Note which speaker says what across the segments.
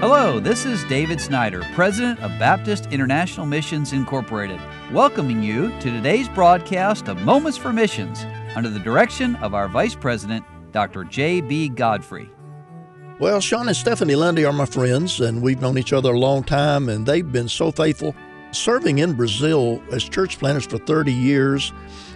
Speaker 1: Hello, this is David Snyder, President of Baptist International Missions Incorporated, welcoming you to today's broadcast of Moments for Missions under the direction of our Vice President, Dr. J.B. Godfrey.
Speaker 2: Well, Sean and Stephanie Lundy are my friends, and we've known each other a long time, and they've been so faithful serving in Brazil as church planters for 30 years.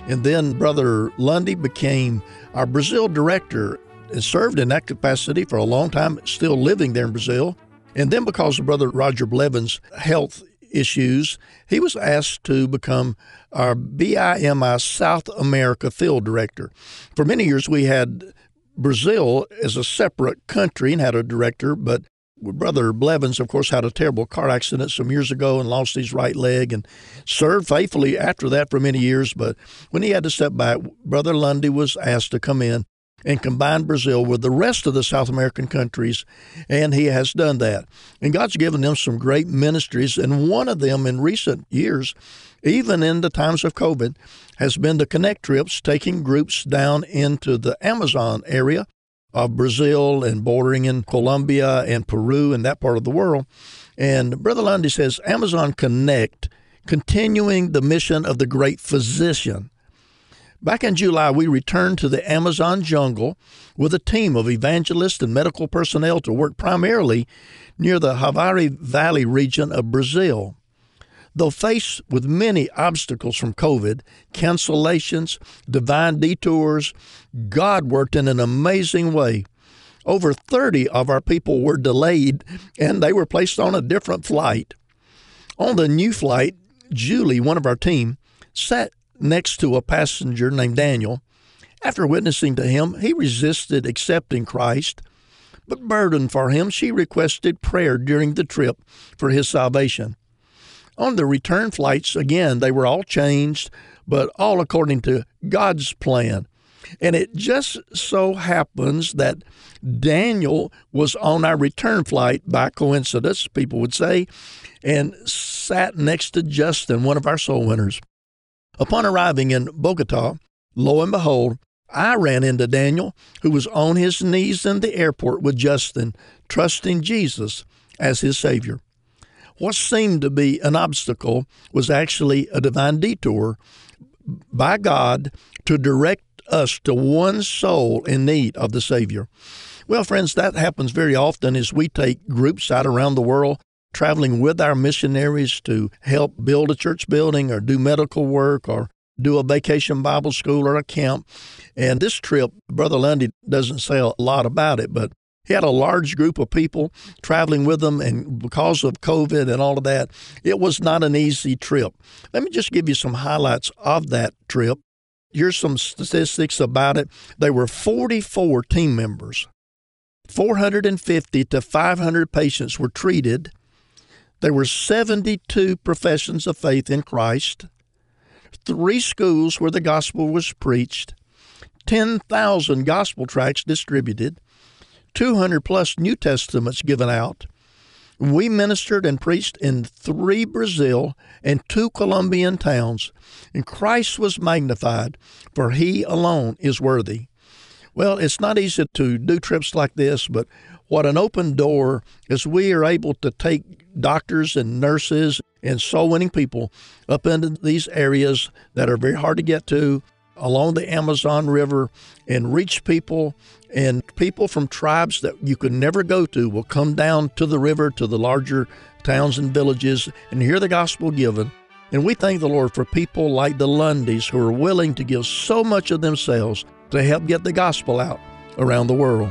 Speaker 2: And then Brother Lundy became our Brazil director and served in that capacity for a long time, still living there in Brazil. And then, because of Brother Roger Blevins' health issues, he was asked to become our BIMI South America field director. For many years, we had Brazil as a separate country and had a director, but Brother Blevins, of course, had a terrible car accident some years ago and lost his right leg and served faithfully after that for many years. But when he had to step back, Brother Lundy was asked to come in and combine Brazil with the rest of the South American countries, and he has done that. And God's given them some great ministries, and one of them in recent years, even in the times of COVID, has been the Connect trips, taking groups down into the Amazon area of Brazil and bordering in Colombia and Peru and that part of the world. And Brother Lundy says Amazon Connect, continuing the mission of the great physician Back in July, we returned to the Amazon jungle with a team of evangelists and medical personnel to work primarily near the Javari Valley region of Brazil. Though faced with many obstacles from COVID, cancellations, divine detours, God worked in an amazing way. Over 30 of our people were delayed and they were placed on a different flight. On the new flight, Julie, one of our team, sat next to a passenger named Daniel. After witnessing to him, he resisted accepting Christ, but burdened for him, she requested prayer during the trip for his salvation. On the return flights, again, they were all changed, but all according to God's plan. And it just so happens that Daniel was on our return flight by coincidence, people would say, and sat next to Justin, one of our soul winners. Upon arriving in Bogota, lo and behold, I ran into Daniel, who was on his knees in the airport with Justin, trusting Jesus as his Savior. What seemed to be an obstacle was actually a divine detour by God to direct us to one soul in need of the Savior. Well, friends, that happens very often as we take groups out around the world traveling with our missionaries to help build a church building or do medical work or do a vacation Bible school or a camp. And this trip, Brother Lundy doesn't say a lot about it, but he had a large group of people traveling with him, and because of COVID and all of that, it was not an easy trip. Let me just give you some highlights of that trip. Here's some statistics about it. There were 44 team members, 450 to 500 patients were treated, there were 72 professions of faith in Christ, three schools where the gospel was preached, 10,000 gospel tracts distributed, 200 plus New Testaments given out. We ministered and preached in three Brazil and two Colombian towns, and Christ was magnified, for he alone is worthy. Well, it's not easy to do trips like this, but what an open door as we are able to take doctors and nurses and soul winning people up into these areas that are very hard to get to along the Amazon River and reach people. And people from tribes that you could never go to will come down to the river, to the larger towns and villages, and hear the gospel given. And we thank the Lord for people like the Lundys who are willing to give so much of themselves to help get the gospel out around the world.